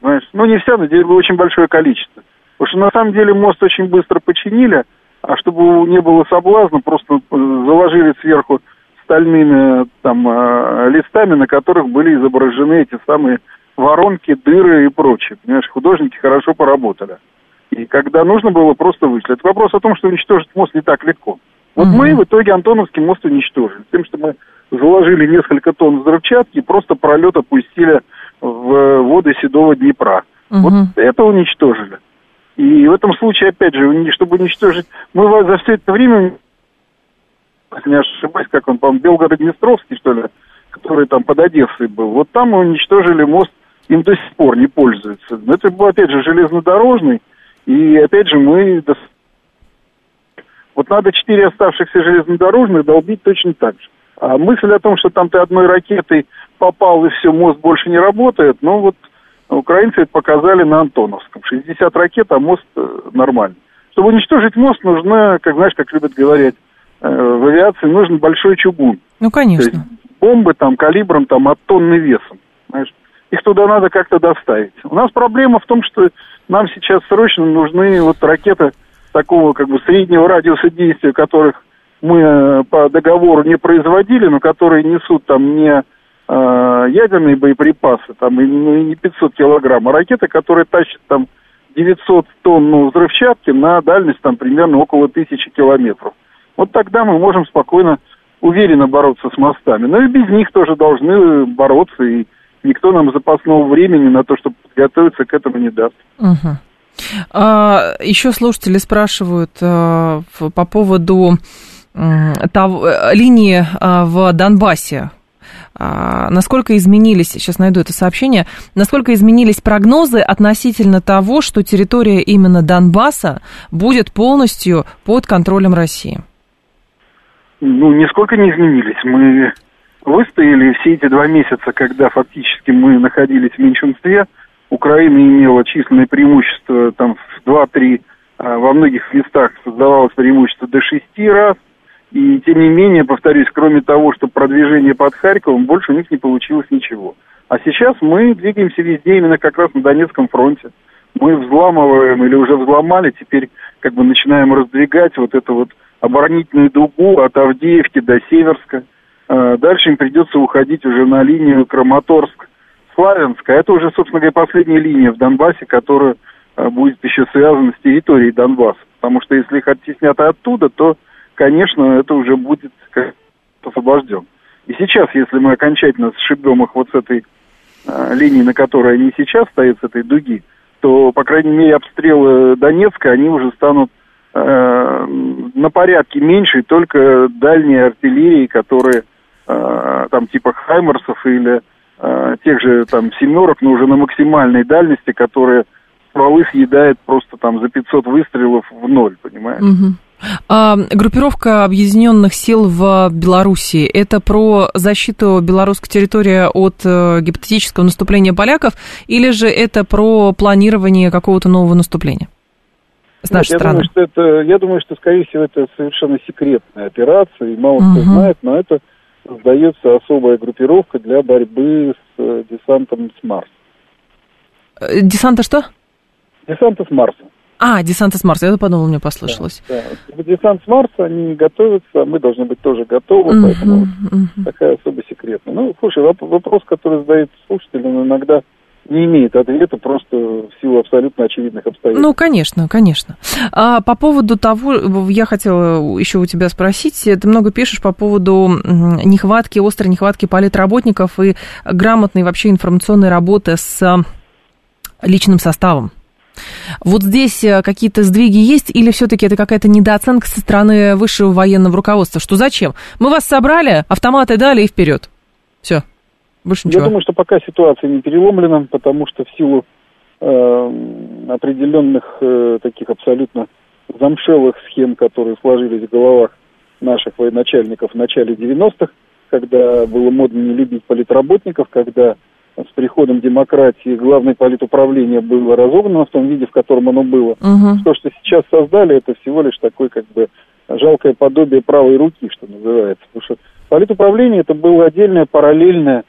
Знаешь, ну не вся, но здесь было очень большое количество. Потому что на самом деле мост очень быстро починили, а чтобы не было соблазна, просто заложили сверху стальными там э, листами, на которых были изображены эти самые воронки, дыры и прочее. Понимаешь, художники хорошо поработали. И когда нужно было, просто вышли. Это вопрос о том, что уничтожить мост не так легко. Вот угу. мы в итоге Антоновский мост уничтожили. Тем, что мы заложили несколько тонн взрывчатки и просто пролет опустили в воды Седого Днепра. Угу. Вот это уничтожили. И в этом случае, опять же, чтобы уничтожить... Мы за все это время, если не ошибаюсь, как он, по-моему, Белгород-Днестровский, что ли, который там под Одессой был, вот там мы уничтожили мост им до сих пор не пользуются. Но это был, опять же, железнодорожный, и, опять же, мы... Вот надо четыре оставшихся железнодорожных долбить точно так же. А мысль о том, что там ты одной ракетой попал, и все, мост больше не работает, ну вот украинцы это показали на Антоновском. 60 ракет, а мост э, нормальный. Чтобы уничтожить мост, нужно, как знаешь, как любят говорить э, в авиации, нужен большой чугун. Ну, конечно. бомбы там калибром там от тонны весом. Знаешь? их туда надо как-то доставить. У нас проблема в том, что нам сейчас срочно нужны вот ракеты такого как бы среднего радиуса действия, которых мы э, по договору не производили, но которые несут там не э, ядерные боеприпасы, там и ну, не 500 килограмм, а ракеты, которые тащат там 900 тонн ну, взрывчатки на дальность там примерно около тысячи километров. Вот тогда мы можем спокойно, уверенно бороться с мостами. Но и без них тоже должны бороться и никто нам запасного времени на то, чтобы подготовиться к этому не даст. Угу. А, еще слушатели спрашивают а, по поводу а, того, линии а, в Донбассе. А, насколько изменились, сейчас найду это сообщение, насколько изменились прогнозы относительно того, что территория именно Донбасса будет полностью под контролем России? Ну, нисколько не изменились. Мы выстояли все эти два месяца, когда фактически мы находились в меньшинстве, Украина имела численное преимущество там в 2-3, а во многих местах создавалось преимущество до 6 раз, И тем не менее, повторюсь, кроме того, что продвижение под Харьковом, больше у них не получилось ничего. А сейчас мы двигаемся везде, именно как раз на Донецком фронте. Мы взламываем или уже взломали, теперь как бы начинаем раздвигать вот эту вот оборонительную дугу от Авдеевки до Северска. А, дальше им придется уходить уже на линию Краматорск-Славянск. А это уже, собственно говоря, последняя линия в Донбассе, которая а, будет еще связана с территорией Донбасса. Потому что если их оттеснят оттуда, то, конечно, это уже будет освобожден. И сейчас, если мы окончательно сшибем их вот с этой э, линии, на которой они сейчас стоят, с этой дуги, то, по крайней мере, обстрелы Донецка, они уже станут э, на порядке меньше, только дальние артиллерии, которые э, там типа Хаймерсов или э, тех же там семерок, но уже на максимальной дальности, которые стволы съедает просто там за 500 выстрелов в ноль, понимаешь? Угу. А, группировка объединенных сил в Беларуси – это про защиту белорусской территории от э, гипотетического наступления поляков, или же это про планирование какого-то нового наступления? С нашей Нет, страны. Я думаю, что это, я думаю, что, скорее всего, это совершенно секретная операция, и мало угу. кто знает, но это создается особая группировка для борьбы с э, десантом с Марса. Э, десанта что? Десанта с Марса. А, десант с Марса, я подумал, мне послышалось. Да, да. Десант с Марса, они готовятся, мы должны быть тоже готовы, uh-huh, поэтому uh-huh. такая особо секретная. Ну, слушай, вопрос, который задает слушатель, он иногда не имеет ответа просто в силу абсолютно очевидных обстоятельств. Ну, конечно, конечно. А по поводу того, я хотела еще у тебя спросить, ты много пишешь по поводу нехватки, острой нехватки политработников и грамотной вообще информационной работы с личным составом. Вот здесь э, какие-то сдвиги есть или все-таки это какая-то недооценка со стороны высшего военного руководства? Что зачем? Мы вас собрали, автоматы дали и вперед. Все. Больше ничего. Я думаю, что пока ситуация не переломлена, потому что в силу э, определенных э, таких абсолютно замшелых схем, которые сложились в головах наших военачальников в начале 90-х, когда было модно не любить политработников, когда с приходом демократии главное политуправление было разогнано в том виде, в котором оно было. Угу. То, что сейчас создали, это всего лишь такой как бы жалкое подобие правой руки, что называется. Потому что политуправление это была отдельная параллельная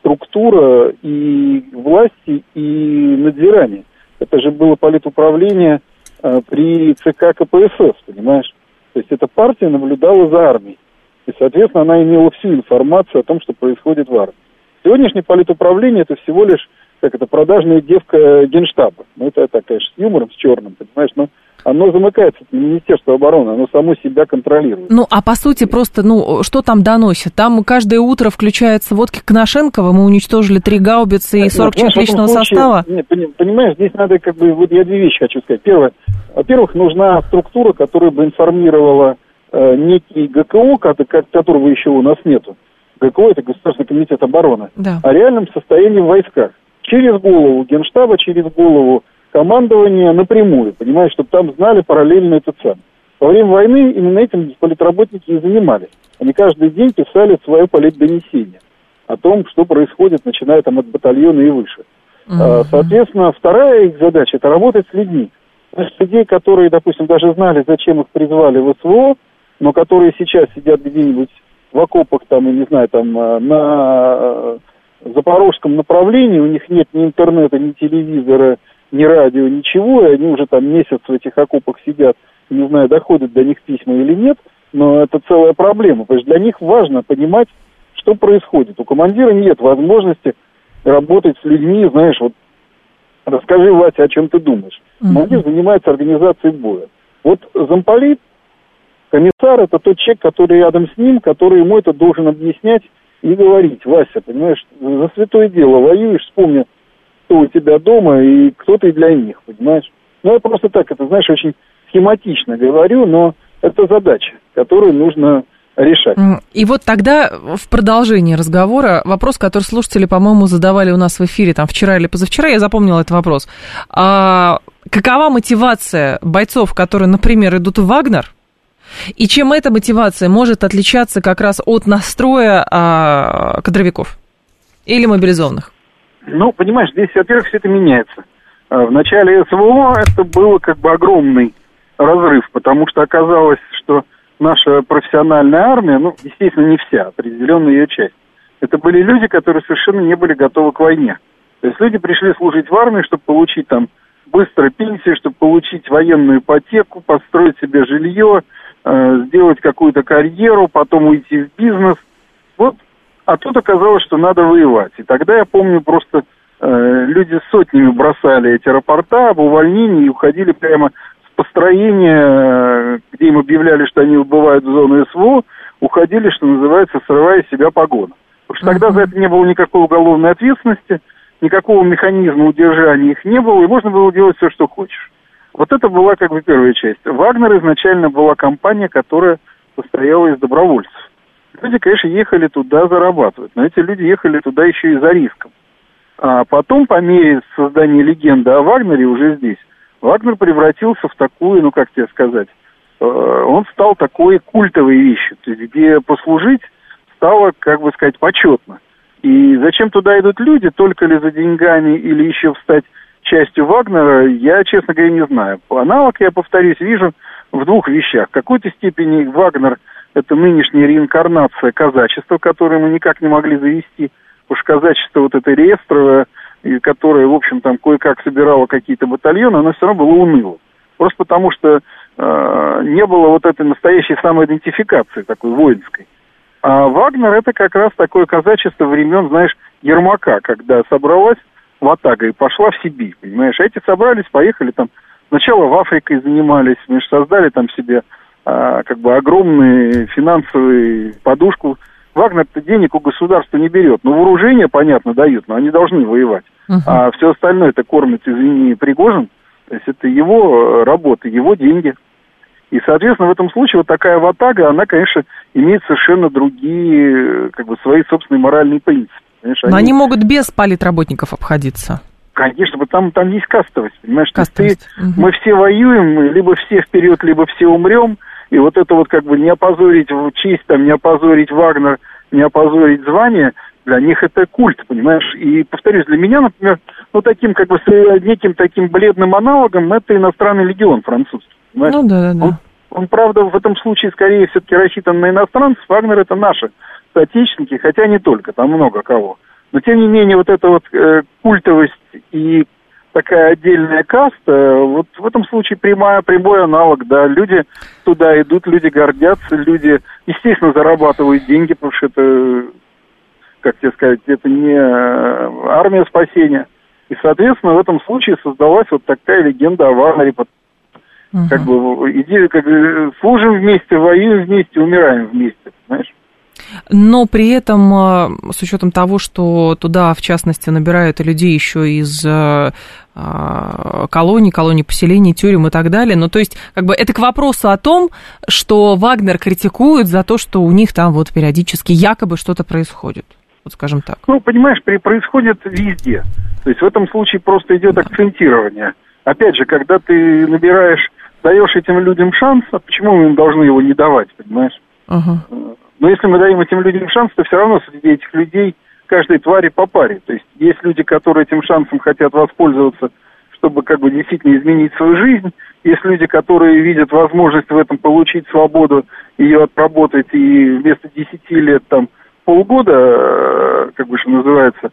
структура и власти, и надзирания. Это же было политуправление э, при ЦК КПСС, понимаешь? То есть эта партия наблюдала за армией. И, соответственно, она имела всю информацию о том, что происходит в армии. Сегодняшнее политуправление это всего лишь как это продажная девка генштаба. Ну, это так, конечно, с юмором, с черным, понимаешь, но оно замыкается на Министерство обороны, оно само себя контролирует. Ну, а по сути просто, ну, что там доносит? Там каждое утро включается водки Коношенкова, мы уничтожили три гаубицы и 40 человек личного случае, состава. Нет, понимаешь, здесь надо как бы, вот я две вещи хочу сказать. Первое, во-первых, нужна структура, которая бы информировала э, некий ГКО, которого еще у нас нету. ГКО – это Государственный комитет обороны, да. о реальном состоянии в войсках. Через голову Генштаба, через голову командования напрямую, понимаешь, чтобы там знали параллельно этот сам. Во время войны именно этим политработники и занимались. Они каждый день писали свое политдонесение о том, что происходит, начиная там от батальона и выше. Mm-hmm. Соответственно, вторая их задача – это работать с людьми. Значит, людей, которые, допустим, даже знали, зачем их призвали в СВО, но которые сейчас сидят где-нибудь в окопах, там, я не знаю, там, э, на э, запорожском направлении, у них нет ни интернета, ни телевизора, ни радио, ничего, и они уже там месяц в этих окопах сидят, не знаю, доходят до них письма или нет, но это целая проблема, потому что для них важно понимать, что происходит. У командира нет возможности работать с людьми, знаешь, вот расскажи, Вася, о чем ты думаешь. Командир занимается организацией боя. Вот замполит Комиссар – это тот человек, который рядом с ним, который ему это должен объяснять и говорить. Вася, понимаешь, за святое дело воюешь, вспомни, кто у тебя дома и кто ты для них, понимаешь? Ну, я просто так, это, знаешь, очень схематично говорю, но это задача, которую нужно решать. И вот тогда в продолжении разговора вопрос, который слушатели, по-моему, задавали у нас в эфире там вчера или позавчера, я запомнила этот вопрос. А, какова мотивация бойцов, которые, например, идут в Вагнер, и чем эта мотивация может отличаться как раз от настроя а, кадровиков или мобилизованных? Ну, понимаешь, здесь, во-первых, все это меняется. А, в начале СВО это было как бы огромный разрыв, потому что оказалось, что наша профессиональная армия, ну, естественно, не вся, определенная ее часть, это были люди, которые совершенно не были готовы к войне. То есть люди пришли служить в армии, чтобы получить там быстро пенсию, чтобы получить военную ипотеку, построить себе жилье, э, сделать какую-то карьеру, потом уйти в бизнес. Вот, а тут оказалось, что надо воевать. И тогда я помню просто э, люди сотнями бросали эти рапорта об увольнении и уходили прямо с построения, э, где им объявляли, что они убывают в зону СВО, уходили, что называется, срывая себя погоны. Потому что тогда за это не было никакой уголовной ответственности, никакого механизма удержания их не было, и можно было делать все, что хочешь. Вот это была как бы первая часть. Вагнер изначально была компания, которая состояла из добровольцев. Люди, конечно, ехали туда зарабатывать, но эти люди ехали туда еще и за риском. А потом, по мере создания легенды о Вагнере уже здесь, Вагнер превратился в такую, ну как тебе сказать, э, он стал такой культовой вещью, то есть где послужить стало, как бы сказать, почетно. И зачем туда идут люди, только ли за деньгами или еще встать частью Вагнера, я, честно говоря, не знаю. Аналог, я повторюсь, вижу в двух вещах. В какой-то степени Вагнер – это нынешняя реинкарнация казачества, которое мы никак не могли завести. Уж казачество вот это реестровое, которое, в общем, там кое-как собирало какие-то батальоны, оно все равно было уныло. Просто потому что э, не было вот этой настоящей самоидентификации такой воинской. А Вагнер это как раз такое казачество времен, знаешь, Ермака, когда собралась Ватага и пошла в Сибирь, понимаешь? Эти собрались, поехали там, сначала в Африке занимались, знаешь, создали там себе а, как бы огромные финансовые подушку. Вагнер-то денег у государства не берет. Ну, вооружение, понятно, дают, но они должны воевать. Uh-huh. А все остальное это кормит, извини, Пригожин. То есть это его работа, его деньги. И, соответственно, в этом случае вот такая ватага, она, конечно, имеет совершенно другие, как бы, свои собственные моральные принципы. Понимаешь, Но они... они могут без политработников обходиться. Конечно, потому там есть кастовость, понимаешь? Кастовость. Ты, угу. Мы все воюем, либо все вперед, либо все умрем, и вот это вот как бы не опозорить честь, там, не опозорить Вагнер, не опозорить звание, для них это культ, понимаешь? И, повторюсь, для меня, например, ну, таким как бы с неким таким бледным аналогом это иностранный легион французский. Понимаешь? Ну да, да, да. Он, он, правда, в этом случае скорее все-таки рассчитан на иностранцев. Вагнер это наши соотечественники, хотя не только, там много кого. Но тем не менее вот эта вот э, культовость и такая отдельная каста, вот в этом случае прямая, прямой аналог, да, люди туда идут, люди гордятся, люди, естественно, зарабатывают деньги, потому что это, как тебе сказать, это не э, армия спасения. И, соответственно, в этом случае создалась вот такая легенда о Вагнере, Угу. Как бы идея, как служим вместе, воюем вместе, умираем вместе, знаешь? Но при этом, а, с учетом того, что туда, в частности, набирают людей еще из а, а, колоний, колоний поселений, тюрем и так далее. Ну, то есть, как бы это к вопросу о том, что Вагнер критикует за то, что у них там вот периодически якобы что-то происходит. Вот скажем так. Ну, понимаешь, происходит везде. То есть в этом случае просто идет да. акцентирование. Опять же, когда ты набираешь даешь этим людям шанс, а почему мы им должны его не давать, понимаешь? Uh-huh. Но если мы даем этим людям шанс, то все равно среди этих людей каждой твари по паре. То есть есть люди, которые этим шансом хотят воспользоваться, чтобы как бы действительно изменить свою жизнь. Есть люди, которые видят возможность в этом получить свободу, ее отработать и вместо 10 лет там полгода, э, как бы что называется,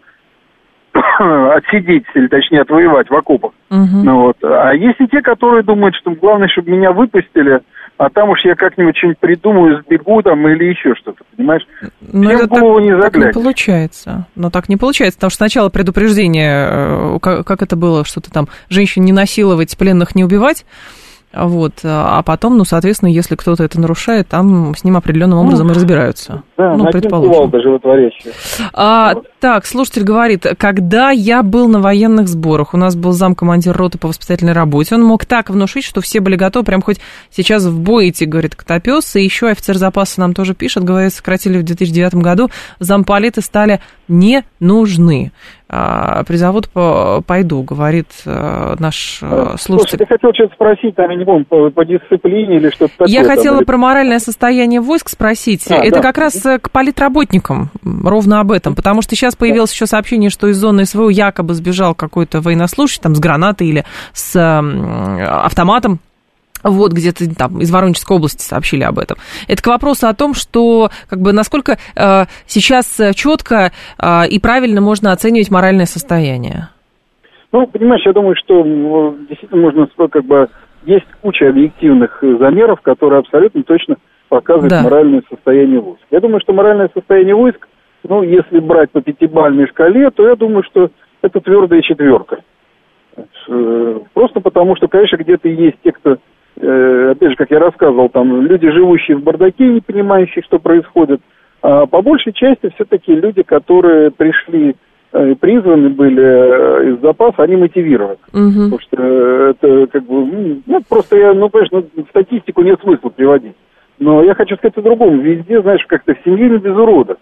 [COUGHS] отсидеть, или точнее отвоевать в окопах. Угу. Ну, вот. А есть и те, которые думают, что главное, чтобы меня выпустили, а там уж я как-нибудь что-нибудь придумаю, сбегу там или еще что-то, понимаешь? Но ну, это голову так, не заглянешь. Так не получается. Но так не получается, потому что сначала предупреждение, э, как, как это было, что-то там, женщин не насиловать, пленных не убивать, вот. А потом, ну, соответственно, если кто-то это нарушает, там с ним определенным образом ну, и разбираются. Да, ну, предположим. А, так, слушатель говорит, когда я был на военных сборах, у нас был замкомандир роты по воспитательной работе, он мог так внушить, что все были готовы прям хоть сейчас в бой идти, говорит Котопес, и еще офицер запаса нам тоже пишет, говорит, сократили в 2009 году, замполиты стали не нужны. А, призовут по, пойду, говорит э, наш э, слушатель. Слушай, ты хотел что-то спросить, там, я не помню, по, по дисциплине или что-то такое. Я хотела там, про моральное состояние войск спросить. А, Это да. как раз к политработникам, ровно об этом, потому что сейчас появилось да. еще сообщение, что из зоны СВО якобы сбежал какой-то военнослужащий там с гранатой или с автоматом Вот где-то там из Воронежской области сообщили об этом. Это к вопросу о том, что как бы насколько э, сейчас четко э, и правильно можно оценивать моральное состояние. Ну, понимаешь, я думаю, что действительно можно как бы есть куча объективных замеров, которые абсолютно точно показывают да. моральное состояние войск. Я думаю, что моральное состояние войск, ну, если брать по пятибалльной шкале, то я думаю, что это твердая четверка. Э, просто потому, что, конечно, где-то есть те, кто Э, опять же, как я рассказывал, там люди, живущие в бардаке, не понимающие, что происходит. А по большей части все-таки люди, которые пришли э, призваны были э, из запаса, они мотивированы. Угу. Потому что это как бы, ну, ну, просто я, ну, конечно, статистику нет смысла приводить. Но я хочу сказать о другом. Везде, знаешь, как-то в семье не без урода.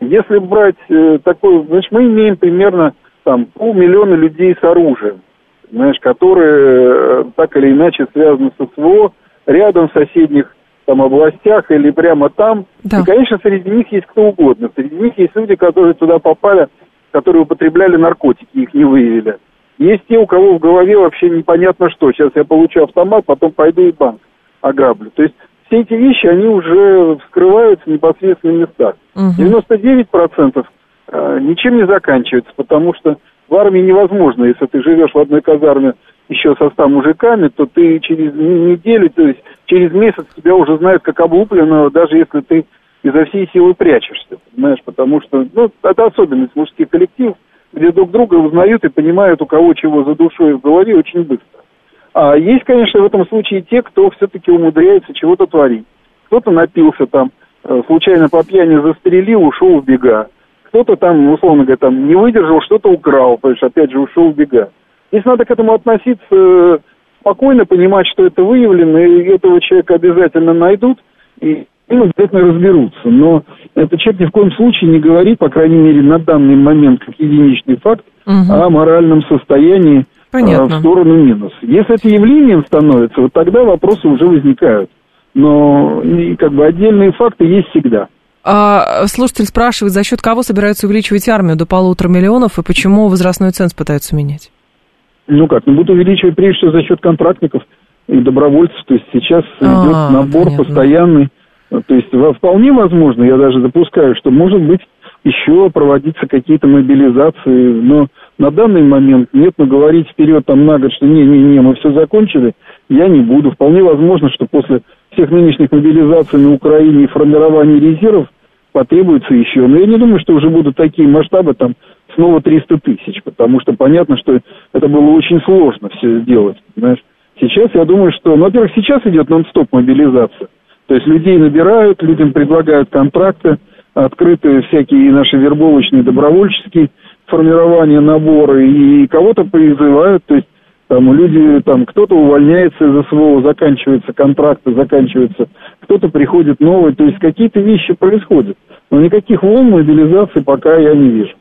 Если брать э, такой, значит, мы имеем примерно там полмиллиона людей с оружием знаешь, которые э, так или иначе связаны с СВО, рядом в соседних там областях или прямо там. Да. И, конечно, среди них есть кто угодно. Среди них есть люди, которые туда попали, которые употребляли наркотики, их не выявили. Есть те, у кого в голове вообще непонятно что. Сейчас я получу автомат, потом пойду и банк ограблю. То есть все эти вещи, они уже вскрываются в непосредственных местах. Угу. 99% э, ничем не заканчивается, потому что в армии невозможно, если ты живешь в одной казарме еще со ста мужиками, то ты через неделю, то есть через месяц тебя уже знают как облупленного, даже если ты изо всей силы прячешься, понимаешь, потому что, ну, это особенность мужских коллективов, где друг друга узнают и понимают, у кого чего за душой в голове очень быстро. А есть, конечно, в этом случае те, кто все-таки умудряется чего-то творить. Кто-то напился там, э, случайно по пьяни застрелил, ушел в бега кто-то там, условно говоря, там не выдержал, что-то украл, то есть опять же ушел в бега. Здесь надо к этому относиться э, спокойно, понимать, что это выявлено, и этого человека обязательно найдут, и им обязательно разберутся. Но этот человек ни в коем случае не говорит, по крайней мере, на данный момент, как единичный факт, угу. о моральном состоянии э, Понятно. в сторону минус. Если это явлением становится, вот тогда вопросы уже возникают. Но как бы отдельные факты есть всегда. А, слушатель спрашивает, за счет кого собираются увеличивать армию до полутора миллионов и почему возрастной ценз пытаются менять? Ну как, ну будут увеличивать прежде всего за счет контрактников и добровольцев. То есть сейчас а, идет набор понятно. постоянный. То есть вполне возможно, я даже допускаю, что может быть еще проводиться какие-то мобилизации, но на данный момент нет, но говорить вперед там на год, что не-не-не, мы все закончили, я не буду. Вполне возможно, что после всех нынешних мобилизаций на Украине и формирования резервов потребуется еще. Но я не думаю, что уже будут такие масштабы, там, снова 300 тысяч, потому что понятно, что это было очень сложно все сделать, знаешь. Сейчас я думаю, что, ну, во-первых, сейчас идет нон-стоп мобилизация. То есть людей набирают, людям предлагают контракты, открыты всякие наши вербовочные, добровольческие формирования, наборы, и кого-то призывают, то есть там люди, там кто-то увольняется из СВО, заканчиваются контракты, заканчиваются, кто-то приходит новый, то есть какие-то вещи происходят. Но никаких волн мобилизации пока я не вижу.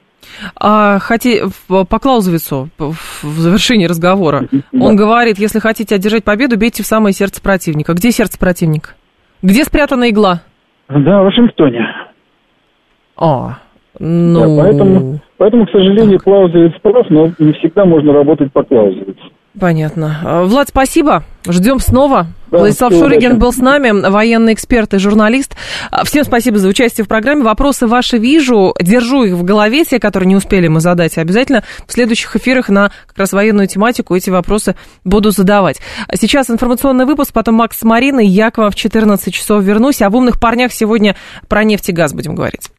А, хотя, по Клаузовицу, в завершении разговора, он говорит, если хотите одержать победу, бейте в самое сердце противника. Где сердце противника? Где спрятана игла? Да, в Вашингтоне. А, ну... Да, поэтому, поэтому, к сожалению, так. Клаузовиц прав, но не всегда можно работать по Клаузовицу. Понятно. А, Влад, спасибо. Ждем снова. Да, Владислав Шуригин был с нами, военный эксперт и журналист. А, всем спасибо за участие в программе. Вопросы ваши вижу, держу их в голове, те, которые не успели мы задать. Обязательно в следующих эфирах на как раз военную тематику эти вопросы буду задавать. Сейчас информационный выпуск, потом Макс с Мариной. Я к вам в 14 часов вернусь. А в «Умных парнях» сегодня про нефть и газ будем говорить.